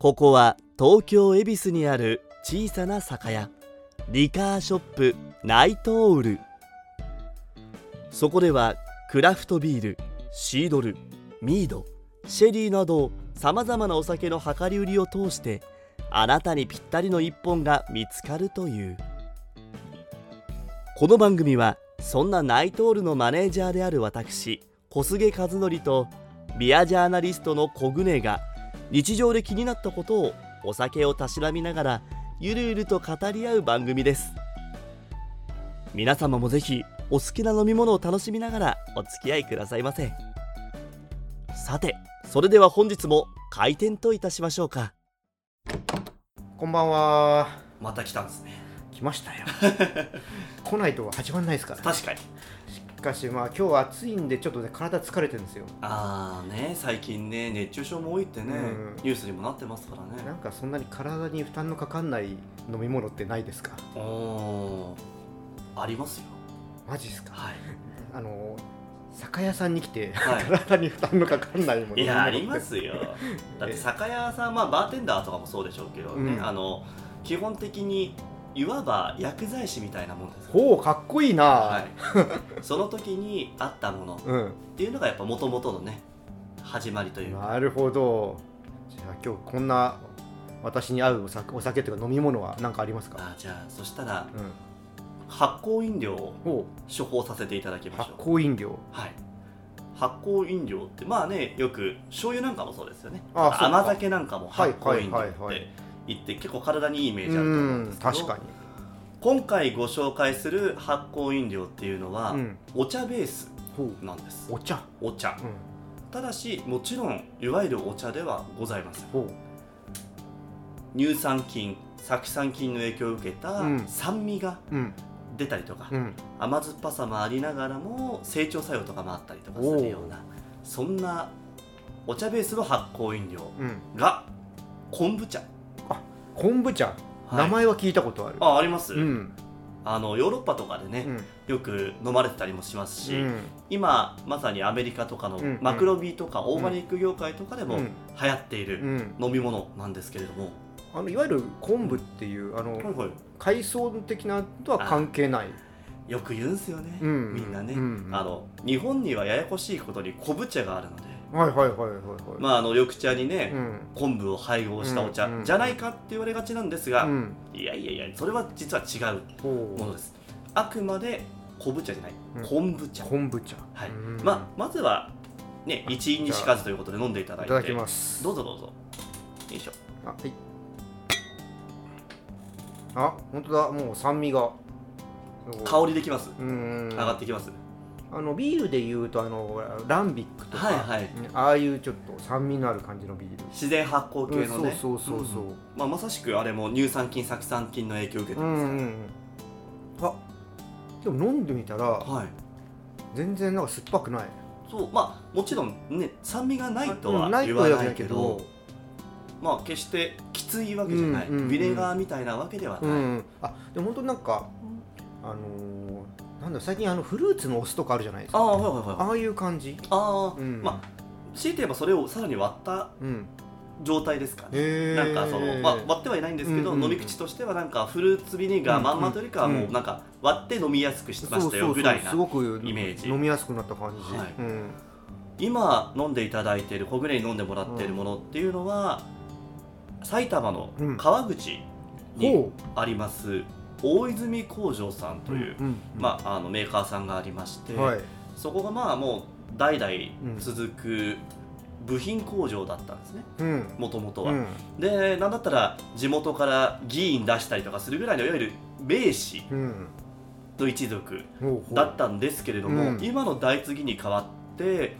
ここは東京恵比寿にある小さな酒屋リカーショップナイトウル。そこではクラフトビールシードルミードシェリーなどさまざまなお酒の量り売りを通してあなたにぴったりの一本が見つかるという。この番組はそんなナイトールのマネージャーである私小菅和則とビアジャーナリストの小舟が日常で気になったことをお酒をたしなみながらゆるゆると語り合う番組です皆様もぜひお好きな飲み物を楽しみながらお付き合いくださいませさてそれでは本日も開店といたしましょうかこんばんは。また来たんですね来ましたよ。来ないと始まんないですから。確かにしかしまあ今日は暑いんでちょっとね体疲れてるんですよ。ああね最近ね熱中症も多いってね、うん。ニュースにもなってますからね。なんかそんなに体に負担のかかんない飲み物ってないですか？おーありますよ。マジですか？はい。あの酒屋さんに来て、はい。体に負担のかかんないもの。いやありますよ。だって酒屋さんまあバーテンダーとかもそうでしょうけどね、うん。あの基本的にいわば薬剤師みたいなもんですよほうかっこいいな。はい、その時にあったものっうん。ていうのがやっぱもともとのね始まりというかなるほど。じゃあ今日こんな私に合うお酒お酒というか飲み物は何かありますか？あじゃあそしたらうん。発酵飲料をほ処方させていただきましょう酵飲料。はい発酵飲料ってまあねよく醤油なんかもそうですよね甘酒なんかも発酵飲料はいはいはいはいって言って結構体にいいイメージあうると思うんでんすけど確かに。今回ご紹介する発酵飲料っていうのは、うんお茶ベースなんですお茶。お茶うん。ただしもちろんいわゆるお茶ではございません。乳酸菌酢酸菌の影響を受けたうん酸味がうん。出たりとか、うん。甘酸っぱさもありながらも成長作用とかもあったりとかするようなそんなお茶ベースの発酵飲料うん。が昆布茶、昆布茶、はい名前は聞いたことある。ああります、うん。あのヨーロッパとかでね、うん。よく飲まれてたりもしますし、うん。今まさにアメリカとかのうんマクロビーとかオーガニック業界とかでもうん流行っているうん。飲み物なんですけれども、あのいわゆる昆布っていうあのはいはい海藻的なとは関係ない。よく言うんすよね、うんみんなね、うんあの日本にはややこしいことに昆布茶があるので、はいはいはいはいはい。まあ、あの緑茶にね、うん。昆布を配合したお茶、じゃないかって言われがちなんですが、うん。いやいやいやそれは実は違う。ものですあくまで昆布茶じゃない、うん昆布茶、昆布茶。はいうんまあ、まずはね一因にしかずということで飲んでいただいていただきます。どうぞどうぞよいしょあはい。あ本当だもう酸味が。香りできます、うん。上がってきます？あのビールでいうとあのランビックとか、はいはいねああいうちょっと酸味のある感じのビール。自然発酵系のね、そうそうそうそう。んまあ、まさしくあれも乳酸菌酢酸菌の影響を受けてますか？ら、うんうんうん。あでも飲んでみたらはい全然なんか酸っぱくない。そうまあもちろんね酸味がないとは言わないけどけど、まあ決してきついわけじゃない、うんうんうんビネガーみたいなわけではない、うん、あでも本当なんかあのーなんだ最近あのフルーツのお酢とかあるじゃないですか。ああはいはいはい。ああいう感じ。ああ、うん。まあ強いて言えばそれをさらに割ったうん状態ですかね。へなんかその、まあ、割ってはいないんですけど、うんうん。うん飲み口としてはなんかフルーツビネガーまんまというよりかはもうなんか割って飲みやすくしてましたよぐらいなすごくイメージ。飲みやすくなった感じ、はい。うん。今飲んでいただいている小舟に飲んでもらっているものっていうのは、埼玉のうん川口にほあります大泉工場さんという、うんうんまあ、あのメーカーさんがありまして、はい。そこがまあもう代々うん続く部品工場だったんですね。うん。もともとは、うん。でなんだったら地元から議員出したりとかするぐらいのいわゆる名士うん。の一族だったんですけれども、うん。今の代継ぎに代わって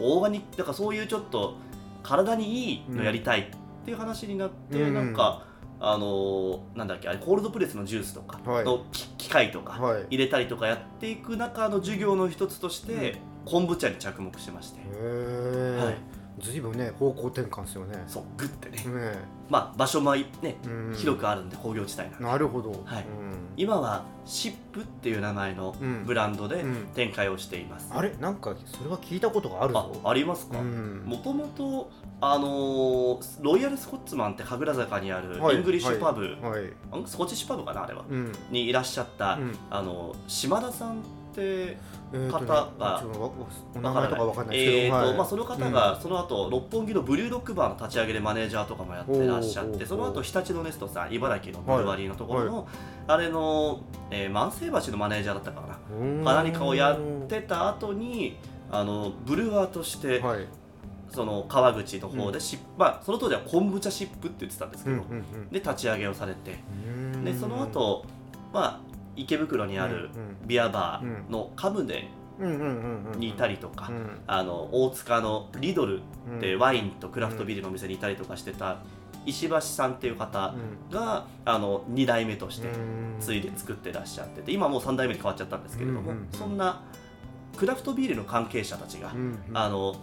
オーガニックだからそういうちょっと体にいいのやりたいっていう話になって、うん。なんかあのーなんだっけあれコールドプレスのジュースとかはい。機械とか入れたりとかやっていく中の授業の一つとして、昆布茶に着目しまして、え、はいずいぶんね方向転換ですよね。そうグッてね、ね。まあ場所もねうん。広くあるんで工業地帯なんで。なるほど。はい。うん。今はシップっていう名前のうん。ブランドでうん。展開をしています、あれ？なんかそれは聞いたことがあるあぞ。ありますか？うん。もともとあのーロイヤルスコッツマンって神楽坂にあるはい。イングリッシュパブ、はい。あスコティッシュパブかなあれは。うん。にいらっしゃった、うん。あの島田さんって方がお名前とかわかんないですけど、えーとはい。まあ、その方がその後、六本木の BrewDog バーの立ち上げでマネージャーとかもやってらっしゃってその後常陸野ネストさん茨城のブルワリーのところの、あれの、えー万世橋のマネージャーだったかな。何かをやってた後にあのブルワーとして、はい。その川口の方うん。でし、まあ、その当時は昆布茶シップって言ってたんですけど、うんうん。で立ち上げをされて。うん。でその後、まあ池袋にあるうんビアバーのカムデうん。うんうんうんにいたりとか、うん。あの大塚のリドルうん。でワインとクラフトビールのお店にいたりとかしてた石橋さんっていう方があの2代目として継いで作ってらっしゃってて今もう3代目に変わっちゃったんですけれども、そんなクラフトビールの関係者たちが、あの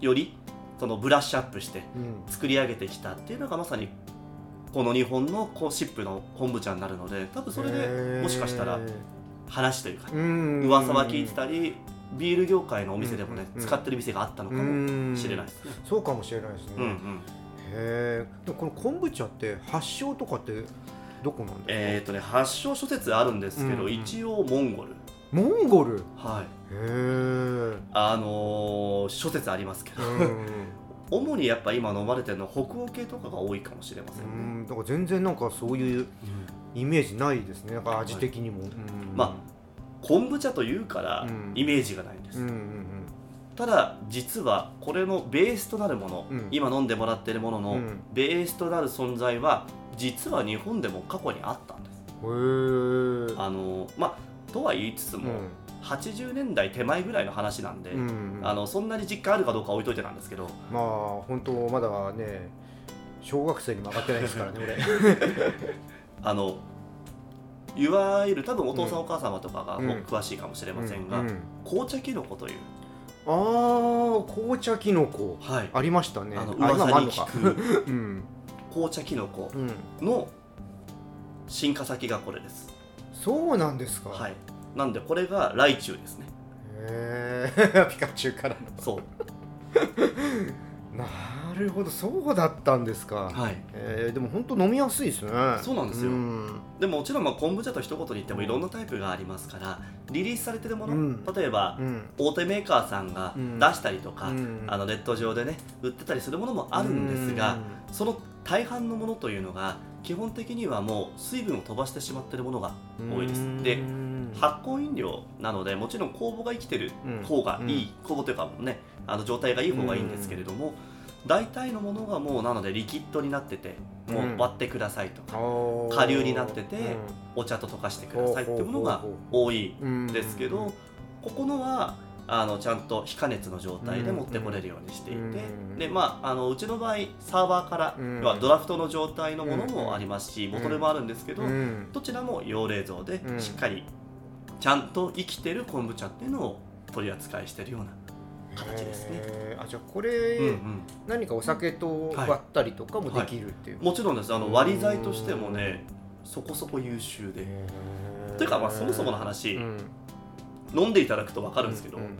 よりそのブラッシュアップしてうん。作り上げてきたっていうのがまさにこの日本のこうシップの昆布茶になるので多分それでもしかしたら話というかうん。噂は聞いてたりビール業界のお店でもねうん使ってる店があったのかももしれないですね。そうかもしれないですね、うんうん。へえでもこの昆布茶って発祥とかってどこなんですか、えーとね、発祥諸説あるんですけど、うんうん。一応モンゴル、モンゴル？へはい。えあのー諸説ありますけど、主にやっぱ今飲まれてるのは北欧系とかが多いかもしれませんうね。んだから全然なんかそういうイメージないですね。なんか味的にも、うん。ま昆布茶というからうん。イメージがないんです、うんうんただ実はこれのベースとなるもの、うん。今飲んでもらってるものの、うん。ベースとなる存在は実は日本でも過去にあったんです。うんへえあのまあとは言いつつも、80年代手前ぐらいの話なんで、うんあのそんなに実感あるかどうかは置いといてなんですけど。まあ本当まだね小学生にも上がってないですからね俺。あのいわゆる多分お父さんうんお母様とかがうん。詳しいかもしれませんが、うんうん紅茶キノコという、ああ紅茶きのこ。はい。ありましたね。あの噂に聞く。うん。紅茶キノコうん。の進化先がこれです、そうなんですか。はい、なんでこれがライチュウですね。へえ ピカチュウからの。そう。なるほど。そうだったんですか、はい。えー、でも本当飲みやすいですね。そうなんですよ。ん。でももちろんまあ昆布茶と一言に言ってもいろんなタイプがありますからリリースされてるもの、うん。例えばうん。大手メーカーさんがうん出したりとか、うん。あのネット上でね売ってたりするものもあるんですが、その大半のものというのが基本的にはもう水分を飛ばしてしまっているものが多いです。でうん発酵飲料なのでもちろん酵母が生きてるうん方がいい、酵母というかねあの状態がいい方がいいんですけれども、大体のものがもうなのでリキッドになっててもう割ってくださいと。か、あー。下流になっててうん。お茶と溶かしてくださいっていうものが多いんですけど、ここのはあのちゃんと非加熱の状態で持ってこれるようにしていて、うん。でまああのうちの場合サーバーから、うん。要はドラフトの状態のものもありますし、ボトルもあるんですけど、うん。どちらも用冷蔵でうん。しっかりちゃんと生きてる昆布茶っていうのを取り扱いしてるような形ですね。あじゃあこれ、うんうん。何かお酒と割ったりとかもできるっていう、もちろんです。あの割り剤としてもねそこそこ優秀で。というかまあそもそもの話、うん飲んでいただくと分かるんですけど、うん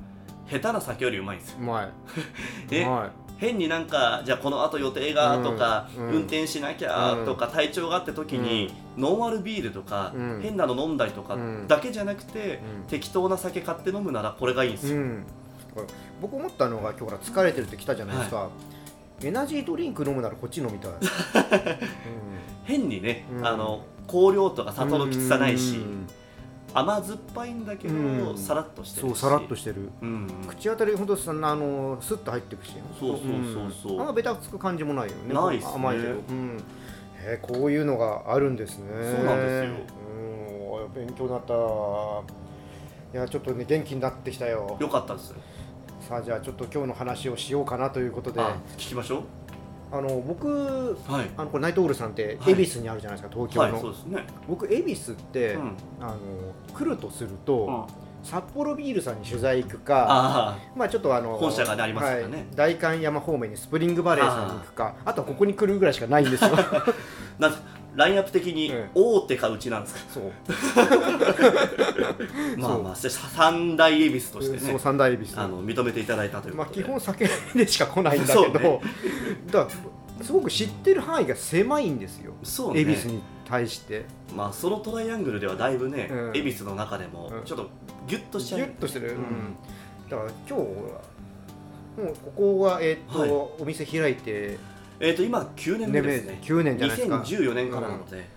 下手な酒よりうまいんですよ。うまい。でうま変になんかじゃあこのあと予定がとか、うん。うん。運転しなきゃとか、体調があって時に、ノンアルビールとか、うん。変なの飲んだりとかうん。だけじゃなくて、うん。適当な酒買って飲むならこれがいいんですよ。僕思ったのが今日から疲れてるって来たじゃないですか、エナジードリンク飲むならこっち飲みたい、変にね、うん。あの香料とか砂糖のきつさないし、うん甘酸っぱいんだけど、うん。さらっとしてるし。そうさらっとしてる。うん。口当たりほんとそんなあのスッと入っていくし。そうそうそうそう。んあんまベタつく感じもないよね。ないっすね。甘いけど、うん、へえこういうのがあるんですね。そうなんですよ。うん。勉強になった。いやちょっとね元気になってきたよ。よかったです。さあじゃあちょっと今日の話をしようかなということで。聞きましょの僕うはい。あのこれナイトオールさんってはい。恵比寿にあるじゃないですか、東京はいの、そうですね、僕恵比寿って、うん。あの来るとすると、札幌ビールさんに取材行くかあまあちょっとあの本社がねありますはい。代官山方面にスプリングバレーさんに行くかあとはここに来るぐらいしかないんですよ ラインナップ的にうん。大手かうちなんですか、そう。まあまあして三大恵比寿としてね。そう三大恵比寿。あの認めていただいたというまあ基本酒でしか来ないんだけど、そうね。だからすごく知ってる範囲が狭いんですよ。そうね。恵比寿に対して。まあそのトライアングルではだいぶね、うん。恵比寿の中でもうん。ちょっとギュッとしちゃう、ギュッとしてる、うん。だから今日はもうここは、えーっとはい。お店開いてえっ、と今9年目ですね。9年じゃないですか。2014年からなので、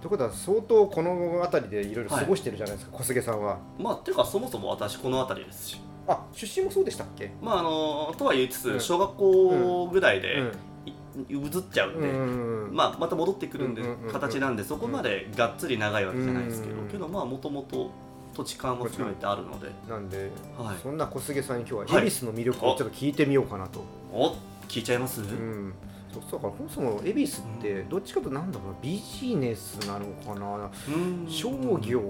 ということは相当この辺りでいろいろ過ごしてるじゃないですか、小菅さんは。うんまあっていうかそもそも私この辺りですし。あ出身もそうでしたっけ？まああのとは言いつうん。つ小学校ぐらいでうん。い移っちゃうんで、うんまあ、また戻ってくるんでうんうんうんうん形なんでそこまでがっつり長いわけじゃないですけどうんけどまあもともと土地勘も含めてあるのでなんで、はいそんな小菅さんに今日ははい恵比寿の魅力をちょっと聞いてみようかなと、お聞いちゃいます、うんそうだからそもそも恵比寿ってどっちかとなんだろうなビジネスなのかなうん。商業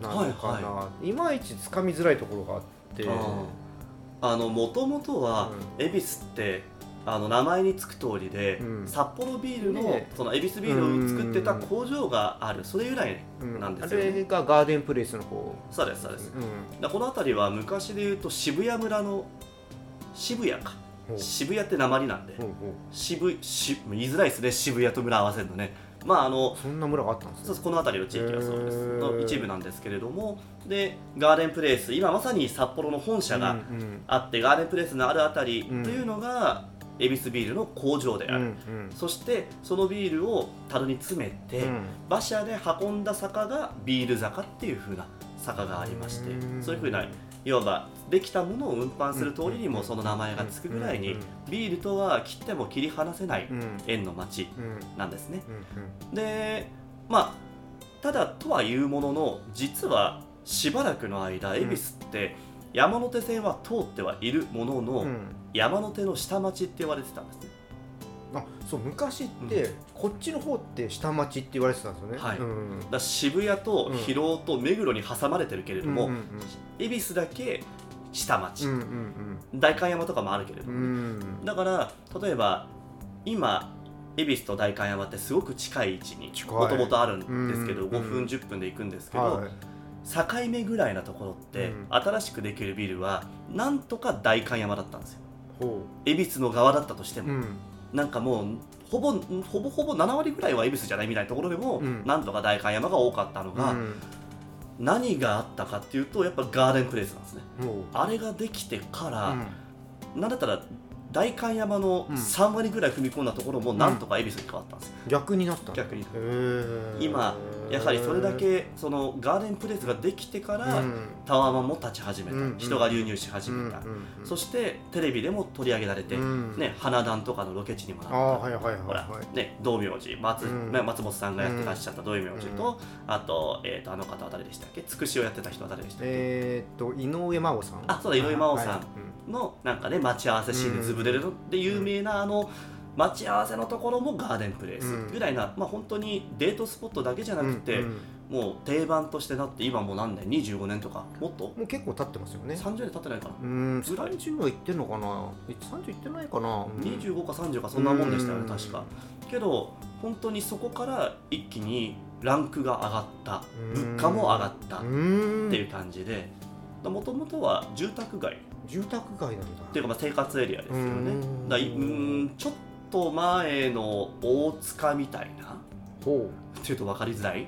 なのかな、、はいまいちつかみづらいところがあって。あのもともとはう恵比寿ってあの名前につく通りで、うん。札幌ビールのね。その恵比寿ビールを作ってた工場があるそれ由来うん。なんですよね。あれがガーデンプレイスの方。そうですそうです。うん。だこの辺りは昔で言うと渋谷村の渋谷か渋谷って鉛なんで。渋し言いづらいですね。渋谷と村合わせるのね。まああのそんな村があったんですね。この辺りの地域はそうです。の一部なんですけれども。でガーデンプレイス今まさに札幌の本社がうんうん。あって、ガーデンプレイスのあるあたりうん。というのが恵比寿ビールの工場である、うんそしてそのビールを樽に詰めて、うん。馬車で運んだ坂がビール坂っていう風な坂がありましてうんそういう風ないわばできたものを運搬する通りにもその名前がつくぐらいにうんビールとは切っても切り離せないうん。縁の町うんなんですね。うん。でまあただとはいうものの実はしばらくの間恵比寿って山手線は通ってはいるものの、うん。山手の下町って言われてたんですねあそう昔って、こっちの方って下町って言われてたんですよね。はい。うん。だ渋谷と広尾と目黒に挟まれてるけれども、うん恵比寿だけ下町、うんうん代官山とかもあるけれどうも、ん。だから例えば今恵比寿と代官山ってすごく近い位置にもともとあるんですけど、うん5分10分で行くんですけど、はい。境目ぐらいなところって、うん。新しくできるビルはなんとか代官山だったんですよ。ほ恵比寿の側だったとしても、ううんなんかもうほぼほぼほぼ7割ぐらいは恵比寿じゃないみたいなところでも、うん。なんとか代官山が多かったのが、うん。何があったかっていうとやっぱガーデンプレイスなんですね。あれができてから、うん。なんだったら代官山のうん。3割ぐらい踏み込んだところもなんとか恵比寿に変わったんです。よ、逆になった逆に今やはりそれだけそのガーデンプレイスができてから、うん。タワマンも立ち始めた、うん。人が流入し始めた、うん。うん。そしてテレビでも取り上げられて、うん。ね、花壇とかのロケ地にもなった。はいはいはいほら、はいね、道明寺松,、松本さんがやってらっしゃった道明寺と、あと,、えー、とあの方は誰でしたっけ？つくしをやってた人は誰でしたっけ、えーっと井上真央さん。あそうだ井上真央さん。はいのなんかね待ち合わせシーンで潰れるので有名なあの待ち合わせのところもガーデンプレイスうんぐらいな、まあ本当にデートスポットだけじゃなくて、もう定番としてなって今もう何年25年とかもっと？もう結構経ってますよね。30年経ってないかな、うんぐらい30は行ってんのかな？30行ってないかな、うん。25か30かそんなもんでしたよね、うん。確か。けど本当にそこから一気にランクが上がった。物価も上がったっうんていう感じでもともとは住宅街。っ住宅街なんだ。ていうかまあ生活エリアですよね。うん。だいうーんちょっと前の大塚みたいな。ほっていうと分かりづらい。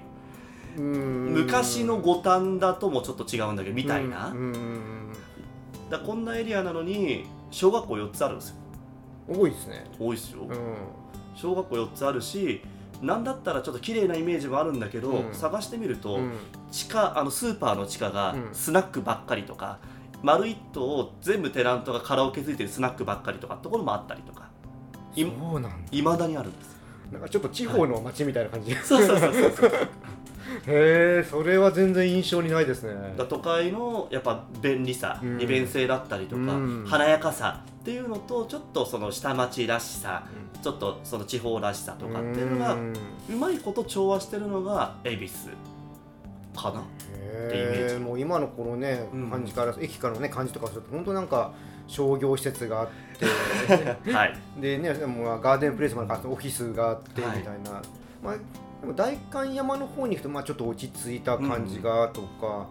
ううん。昔の五反田ともちょっと違うんだけどみたいな、だこんなエリアなのに小学校4つあるんですよ。うん多いですね。多いですよ、うん。小学校4つあるしなんだったらちょっと綺麗なイメージもあるんだけど、うん。探してみると、うん。地下あのスーパーの地下がうん。スナックばっかりとか、丸一棟を全部テナントがカラオケついてるスナックばっかりとかところもあったりとか。いまだ。にあるんですなんかちょっと地方の街みたいな感じ、そうそうそうそう へえそれは全然印象にないですね。だ都会のやっぱ便利さ、うん。利便性だったりとか、うん。華やかさっていうのとちょっとその下町らしさちょっとその地方らしさとかっていうのがん。うまいこと調和してるのが恵比寿かな。へイメージ。えもう今のこのねうん。感じから、駅からのね感じとかすると本当なんか商業施設があって。はい。でねもうガーデンプレイスまでオフィスがあってみはい。たいな、まあでも代官山の方に行くとまあちょっと落ち着いた感じがとか、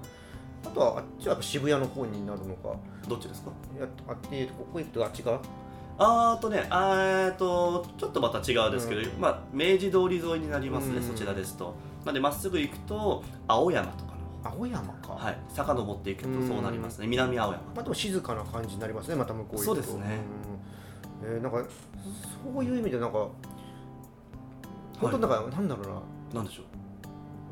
あとはあっちは渋谷の方になるのか。どっちですか？いやあってここ行くとあっちがあーとねあーえーとちょっとまた違うですけど、うん。まあ、明治通り沿いになりますね、うん。そちらですと。なんでまっすぐ行くと青山とかの青山か、はい、遡っていくとそうなりますね、南青山。まあでも静かな感じになりますねまた向こう行くと。そうですね、うん。えーなんかそういう意味でなんか本当なんか、なんだろうな。なんでしょ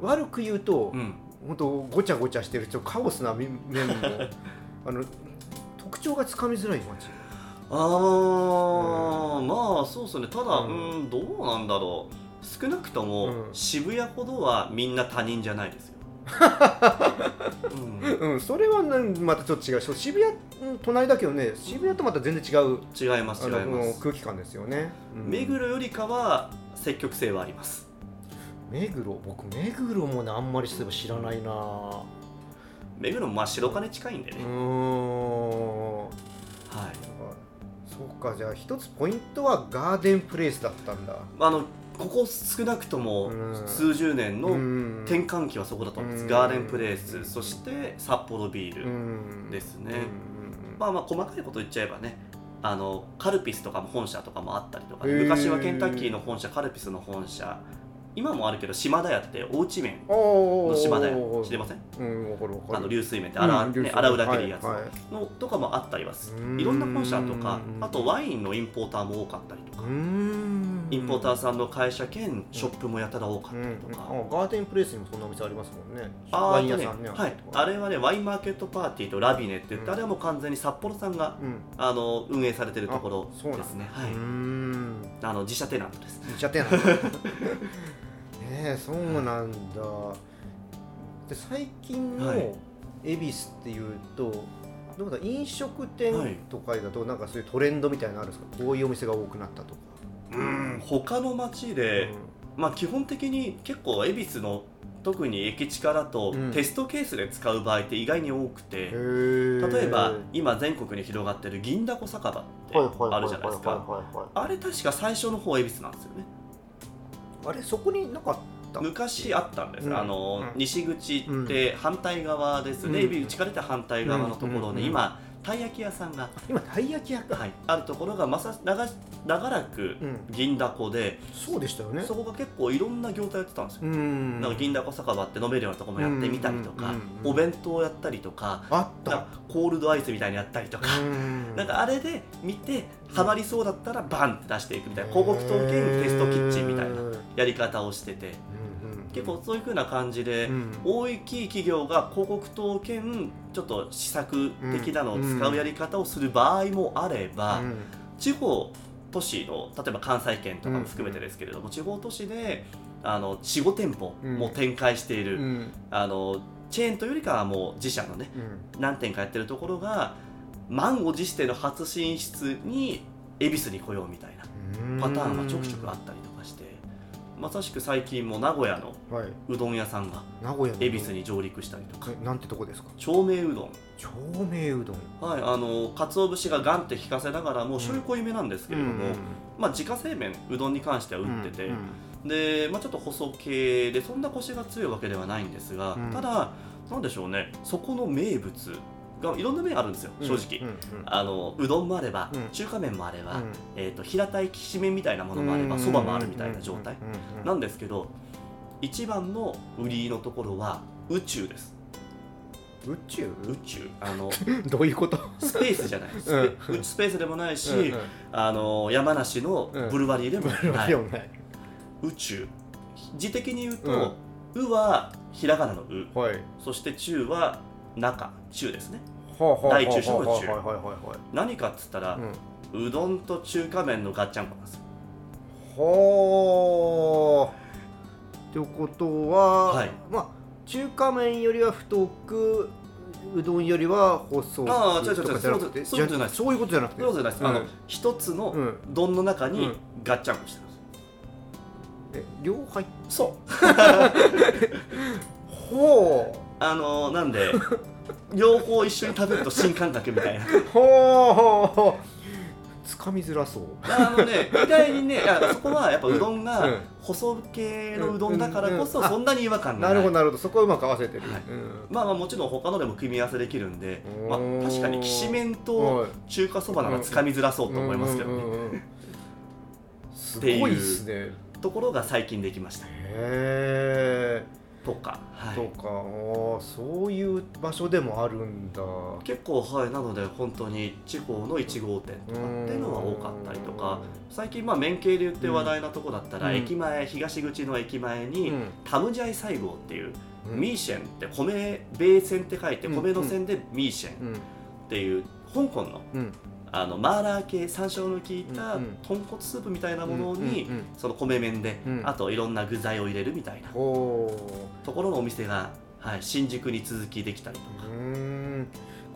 悪く言うと、う、うん、本当ごちゃごちゃしてるちょっとカオスな面面も あの特徴がつかみづらい街。あー、うまあそうですね。ただ、ううんん、どうなんだろう。少なくとも、うん。渋谷ほどはみんな他人じゃないですよ、うん、うんそれはなんまたちょっと違う。渋谷うん隣だけどね渋谷とまた全然違う違います違いあのます空気感ですよね、うん。目黒よりかは積極性はあります。目黒？僕目黒もねあんまりそういえば知らないな。う目黒もまあ白金近いんでね、ーん。はい。そうかじゃあ一つポイントはガーデンプレイスだったんだ。あのここ少なくともうん。数十年のうん。転換期はそこだと思います、うん。ガーデンプレイスそして札幌ビール、うん。ですね。うん。まあまあ細かいこと言っちゃえばねあのカルピスとかも本社とかもあったりとか、へー。昔はケンタッキーの本社カルピスの本社。今もあるけど島田屋っておうち麺の島田屋知ってません？あの流水麺って洗,、うんね、洗うだけでいいやつはいはい。のとかもあったりはすうんいろんな本社とかうん。あとワインのインポーターも多かったりとかインポーターさんの会社兼ショップもやたら多かっうんたりとか、あガーデンプレイスにもそんなお店ありますもんね。あワイン屋さんね。はい、あれはねワインマーケットパーティーとラビネって言って、うんあれはもう完全に札幌さんがうん。あの運営されてるところですね。はい。あの自社テナントです。言っちゃってんのねえそうなんだ。で最近のはい。恵比寿っていうとどうだ飲食店はい。とかだとなんかそういうトレンドみたいなのあるんですか？こういうお店が多くなったとかうん他の町で、まあ基本的に結構恵比寿の特に駅近だと、うん。テストケースで使う場合って意外に多くて、例例えば今全国に広がってる銀だこ酒場ってあるじゃないですか。あれ確か最初の方恵比寿なんですよね。あれそこになかった昔あったんです、うん。あのうん。西口って反対側ですね、うん。恵比寿地下出て反対側のところに、うん。今たい焼き屋さんが、今たい焼き屋か、はい、あるところがまさ長長らくうん、銀だこで、そうでしたよね。そこが結構いろんな業態やってたんですよ、うん。なんか銀だこ酒場って飲めるようなとこもやってみたりとか、うんうんうんお弁当やったりとかあった。コールドアイスみたいにやったりとか、うん。なんかあれで見てハマりそうだったらバンって出していくみたいな広告塔兼テストキッチンみたいなやり方をしてて結構そういう風な感じで、うん。大きい企業が広告塔兼ちょっと施策的なのを使うやり方をする場合もあれば、うん。地方都市の例えば関西圏とかも含めてですけれども、地方都市であの45店舗も展開している、うん。あのチェーンというよりかはもう自社のねうん。何店かやってるところが満を持しての初進出に恵比寿に来ようみたいなパターンはちょくちょくあったりとかまさしく最近も名古屋のはい。うどん屋さんが名古屋の恵比寿に上陸したりとか。えなんてとこですか？長命うどん。長命うどん。はいあの鰹節がガンって効かせながらも醤油濃いめなんですけれども、まあ自家製麺うどんに関しては売ってて、で、まあ、ちょっと細系でそんなコシが強いわけではないんですが、うん。ただなんでしょうねそこの名物がいろんな麺あるんですよ正直、うんうん。あのうどんもあれば、うん。中華麺もあれば、うん。えー、と平たいきしめんみたいなものもあればそばもあるみたいな状態。うん。うん。うん。なんですけど一番の売りのところは宇宙です。宇宙？宇宙。あの どういうこと？スペースじゃない。スペ,、うんスペースでもないし、うんうん。あの山梨のブルワリーでもない、よね宇宙。字的に言うと「う」はひらがなの「うはい」そして「中」は中中ですね。大中小の中。何かっつったら、うん。うどんと中華麺のガッチャンコなんですよ。はあってことは、はい。まあ中華麺よりは太くうどんよりは細く。ああ違う違う違う。そういうことじゃない。そういうことじゃなくて。そうじゃないです、あの一つのうん。丼の中にうん。ガッチャンコしてるえ両入っそう。ほあのなんで両方一緒に食べると新感覚みたいな。うほうつかみづらそう。あのね意外にねいやそこはやっぱうどんうん。が細系のうどんだからこそうんうんそんなに違和感がない。なるほどなるほど。そこはうまく合わせてる、はい。うん。まあまあもちろん他のでも組み合わせできるんで、まあお、ー確かにきしめんとはい中華そばならつかみづらそうと思いますけどね、うんうんうんうんすごいですね。ところが最近できました。へえとか、はい、そうかそういう場所でもあるんだ。結構はいなので本当に地方の1号店とかっていうのが多かったりとか。最近まあ麺系で言って話題なとこだったら、うん。駅前東口の駅前に、うん。タムジャイ西郷っていう、うん。ミーシェンって米米線って書いてうん。米の線でミーシェンうんっていう香港のうんあのマーラー系山椒の効いたうんうん。豚骨スープみたいなものに、うんうんうん。その米麺で、うん。あといろんな具材を入れるみたいなところのお店が、はい、新宿に続々できたりとか。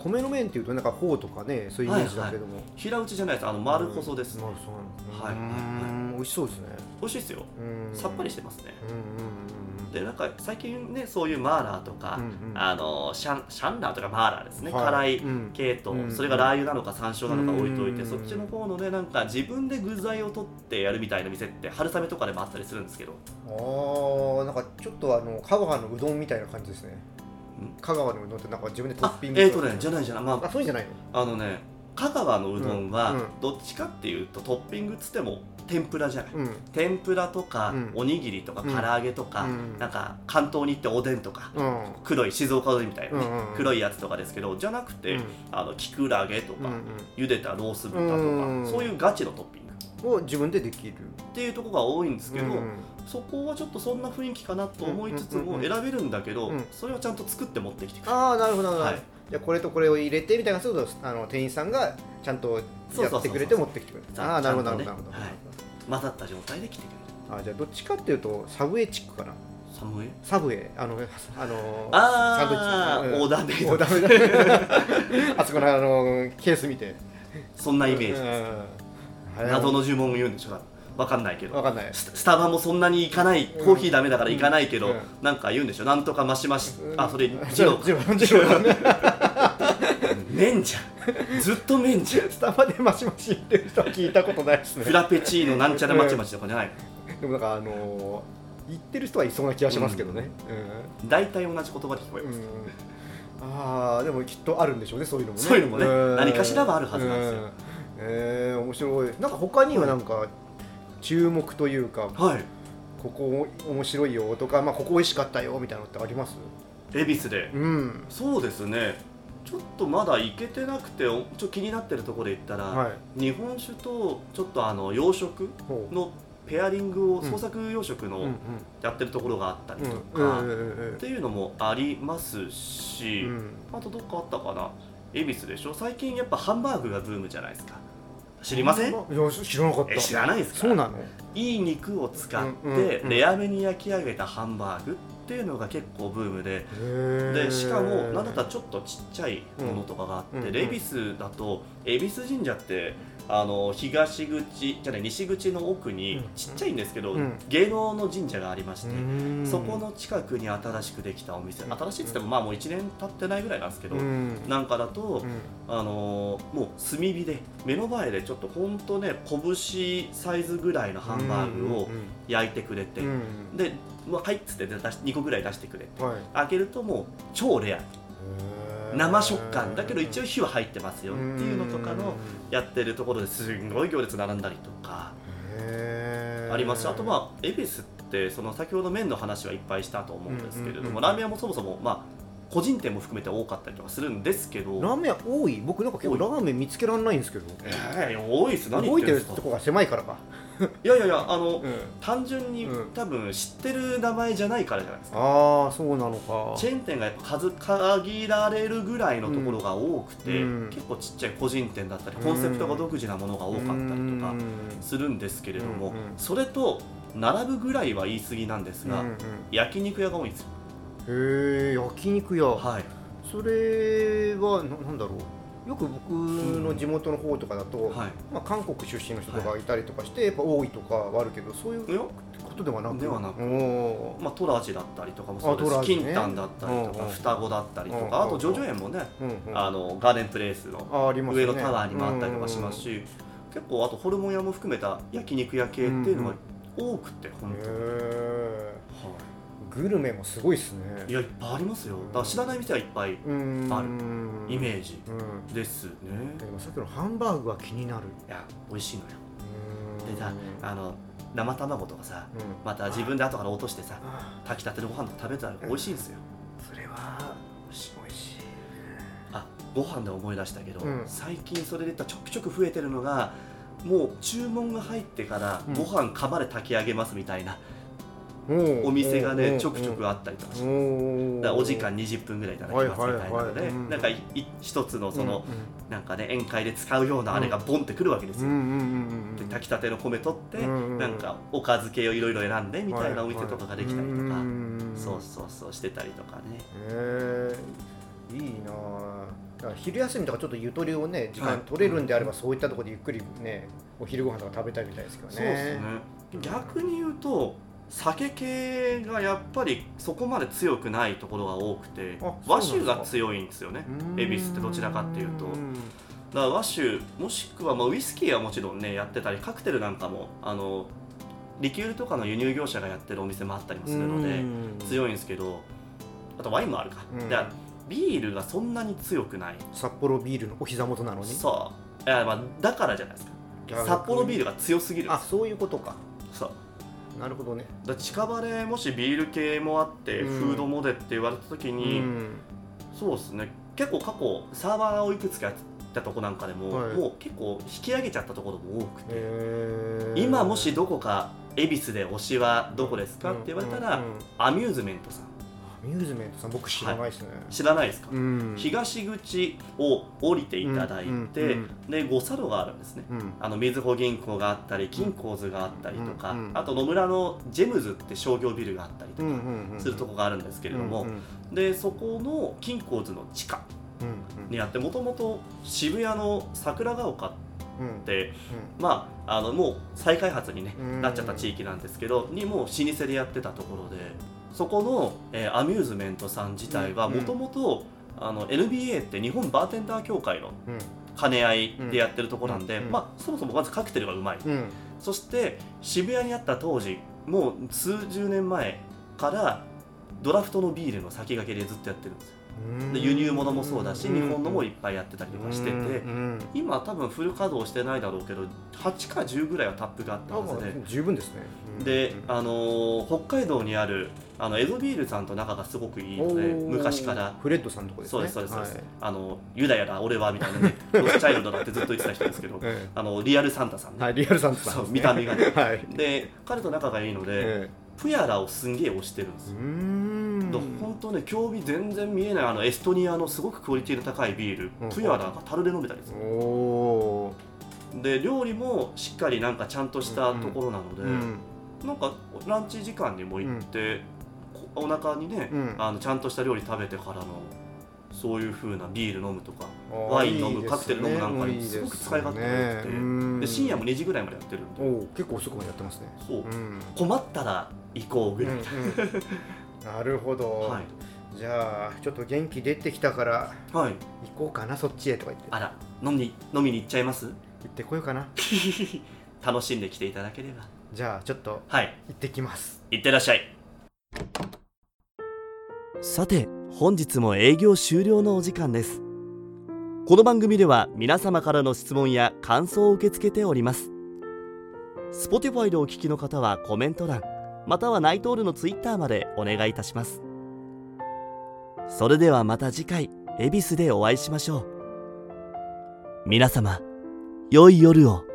米の麺っていうとなんかフォーとかねそういうイメージだけども、平打ちじゃないですあの丸細です、丸細なんですね。はいはいはい美味しそうですね。美味しいですよ。うん。さっぱりしてますね。うんうんでなんか最近ねそういうマーラーとか、うんうん。あのシャンシャンラーとかマーラーですね、はい。辛いうん系と、うん。それがラー油なのか山椒なのか置いといて、うん。そっちの方のねなんか自分で具材を取ってやるみたいな店って春雨とかでもあったりするんですけど。あーなんかちょっとあの香川のうどんみたいな感じですね。ん。香川のうどんってなんか自分でトッあピングえーとねじゃないじゃない。まあそうじゃないの？ああのね香川のうどんはどっちかっていうとトッピングっつっても天ぷらじゃない、うん。天ぷらとか、うん。おにぎりとかうん。唐揚げとか、うん。なんか関東に行っておでんとかうん。黒い静岡おでんみたいなね、黒いやつとかですけどじゃなくて、うん。あのきくらげとか、うん茹でたロース豚とか、うん。そういうガチのトッピング。うんを自分でできる。っていうところが多いんですけど、うんそこはちょっとそんな雰囲気かなと思いつつも選べるんだけど、うん。それをちゃんと作って持ってきてくれる。ああなるほどなるほど、はいじゃあこれとこれを入れてみたいなするとあの店員さんがちゃんとやってくれて持ってきてくれるああなるほどなるほどなるほど、はい。混ざった状態で来てくれる。あーじゃあどっちかっていうとサブウェイチックかな。サムエサブウェイ。あのあのあー。サンドイッチオーダーメイド。オーダー あそこのあのケース見て。そんなイメージです、うん。謎の呪文を言うんでしょわかんないけど。わかんない。ススタバもそんなに行かないコーヒーダメだから行かないけど、うん。なんか言うんでしょなんとかマシマシ、うん。あそれジジロロジロジロ麺じゃんずっと麺じゃんスタバでマシマシ言ってる人は聞いたことないですね。フラペチーノなんちゃらまちまちとかじゃない。でもなんかあのー言ってる人はいそうな気がしますけどね。大体同じ言葉で聞こえます、うん。うんああでもきっとあるんでしょうねそういうのもね。そういうのもね。ん。何かしらはあるはずなんですよ。うん。えー、面白い。なんか他にはなんか注目というかはい。ここ面白いよとか、まあ、ここ美味しかったよみたいなのってあります？恵比寿で。うん。そうですねちょっとまだ行けてなくておちょっと気になってるところで言ったら、はい。日本酒とちょっとあの洋食のペアリングをうん創作洋食のやってるところがあったりうんとか、っていうのもありますし、うん。あとどっかあったかな？恵比寿でしょ？最近やっぱハンバーグがブームじゃないですか。知りません？いや知らなかった。え知らないですか？そうなの？いい肉を使ってレアめに焼き上げたハンバーグ。っていうのが結構ブームでででしかもなんだったらちょっとちっちゃいものとかがあって、うん恵比寿だと恵比寿神社ってあの東口じゃない西口の奥にうんちっちゃいんですけど、うん。芸能の神社がありまして、うん。そこの近くに新しくできたお店。新しいっつってもまあもう1年経ってないぐらいなんですけど、うん。なんかだと、うん。あのーもう炭火で目の前でちょっとほんとね拳サイズぐらいのハンバーグを焼いてくれて、うんうんで、まあ、はいっつって出し2個ぐらい出してくれて。はい。開けるともう超レア。生食感。だけど一応火は入ってますよっていうのとかのやってるところですんごい行列並んだりとか。あります。しあとまあ恵比寿ってその先ほど麺の話はいっぱいしたと思うんですけれども、ラーメン屋もそもそもまあ個人店も含めて多かったりとかするんですけど。ラーメン多い？僕なんか結構ラーメン見つけられないんですけど。えー多いです。何言動いってるんですか？とこが狭いからか。いやいやいやあの、うん。単純にうん。多分知ってる名前じゃないからじゃないですか、ああそうなのか。チェーン店がやっぱ数限られるぐらいのところが多くて、うん。結構ちっちゃい個人店だったりコンセプトが独自なものが多かったりとかするんですけれども、うんうん。それと並ぶぐらいは言い過ぎなんですが、うんうん。焼肉屋が多いんですよへえ焼肉屋。はい。それはななんだろう。よく僕の地元の方とかだと、はい。まあ、韓国出身の人とかい。たりとかして、やっぱ多いとかはあるけどそういういやことではなく？ではなく。おー。まあ、トラジだったりとかもそうであトラジね。キンタンだったりとか、うんうん。双子だったりとうんうんか、あとジョジョ園もね、うんうん。あのガーデンプレイスのあありますね。上のタワーにもあったりとかしますし、結構あとホルモン屋も含めた焼肉屋系っていうのが多くて、本へ当に、えはグルメもすごいですね。い、いやいっぱいありますよ。だから知らない店はいっぱいうん。あるイメージ。うん。ですね、でもさっきのハンバーグは気になる。いや美味しいのよ。うん。でさあの生卵とかさうん。また自分で後から落としてさあ炊きたてのご飯とか食べたら美味しいんですよ。それは美味しい美味しいあご飯で思い出したけど、うん。最近それで言ったらちょくちょく増えてるのがもう注文が入ってからうん。ご飯釜で炊き上げますみたいなおお店がねおちょくちょくあったりとかしておだお時間20分ぐらいいただきますみたいなのでうん。なんか一つのその、うなんかね宴会で使うようなあれがボンってくるわけですよ、で炊きたての米取って、なんかおかず系をいろいろ選んでみたいなお店とかができたりとか、そうそうそうしてたりとか。ねへえ。いいな昼休みとかちょっとゆとりをね時はい。間取れるんであれば、そういったところでゆっくりねお昼ご飯とか食べたいみたいですけどね。そうですね。逆に言うと酒系がやっぱりそこまで強くないところが多くてあ和酒が強いんですよね。恵比寿ってどちらかっていうと。んだから和酒もしくはまあウイスキーはもちろんねやってたりカクテルなんかもあのリキュールとかの輸入業者がやってるお店もあったりもするのでうん。強いんですけどあとワインもあるか、うん。でビールがそんなに強くない。札幌ビールのお膝元なのに？そう。いや、まあ、だからじゃないですか。札幌ビールが強すぎるあそういうことかなるほどね。だ近場でもしビール系もあって、うん。フードモデって言われた時うに、ん。そうですね。結構過去サーバーをいくつかやったとこなんかでも、はい。もう結構引き上げちゃったところも多くて、今もしどこか恵比寿で推しはどこですかって言われたら、アミューズメントさん。アミューズメントさん僕知らないですね、知らないですか、うん。東口を降りていただいて、で五差路があるんですね。うん。あのみずほ銀行があったり金鉱図があったりとか、あと野村のジェムズって商業ビルがあったりとかするとこがあるんですけれども、でそこの金鉱図の地下うんにあってもともと渋谷の桜ヶ丘っうんて、まあ、あのもう再開発に、ねうん。なっちゃった地域なんですけどにもう老舗でやってたところでそこの、えーアミューズメントさん自体はうん。もともと NBA って日本バーテンダー協会のうん。兼ね合いでやってるところなんで、うん。まあ、そもそもまずカクテルがうまい、うん。そして渋谷にあった当時もう数十年前からドラフトのビールの先駆けでずっとやってるんですよ。うんで輸入物もそうだし、うん。日本のもいっぱいやってたりとかしてて、うん今多分フル稼働してないだろうけど8か10ぐらいはタップがあったはずで、十分ですね。うん。でうんあのー北海道にあるあのエゾビールさんと仲がすごくいいので昔から。フレッドさんのとこですね。そうですそうですそうです、はい。あのユダヤだ俺はみたいなね ロスチャイルドだってずっと言ってた人ですけど えあのリアルサンタさんね、えはいリアルさんとさん見た目がね。はい。で彼と仲がいいので、えプヤラをすんげえ推してるんです本当ね興味全然見えないあのエストニアのすごくクオリティの高いビール、うん。プヤラが樽で飲めたりす。るで料理もしっかりなんかちゃんとしたところなので、うんなんかランチ時間にも行って、こお腹にね、うん。あのちゃんとした料理食べてからのそういう風なビール飲むとかワイン飲むカクテル飲むなんかにすすごく使い勝手が良くて。ね。で深夜も2時ぐらいまでやってるんで。結構遅くまでやってますね。そう。うん。困ったら行こうぐらい、うんうんなるほど、はい、じゃあちょっと元気出てきたからはい、行こうかなそっちへとか言って。あら飲み飲みに行っちゃいます？行ってこようかな？楽しんできていただければ。じゃあちょっとはい。行ってきます。行ってらっしゃい。さて本日も営業終了のお時間です。この番組では皆様からの質問や感想を受け付けております。Spotify でお聞きの方はコメント欄またはナイトールの Twitter までお願いいたします。それではまた次回恵比寿でお会いしましょう。皆様良い夜を。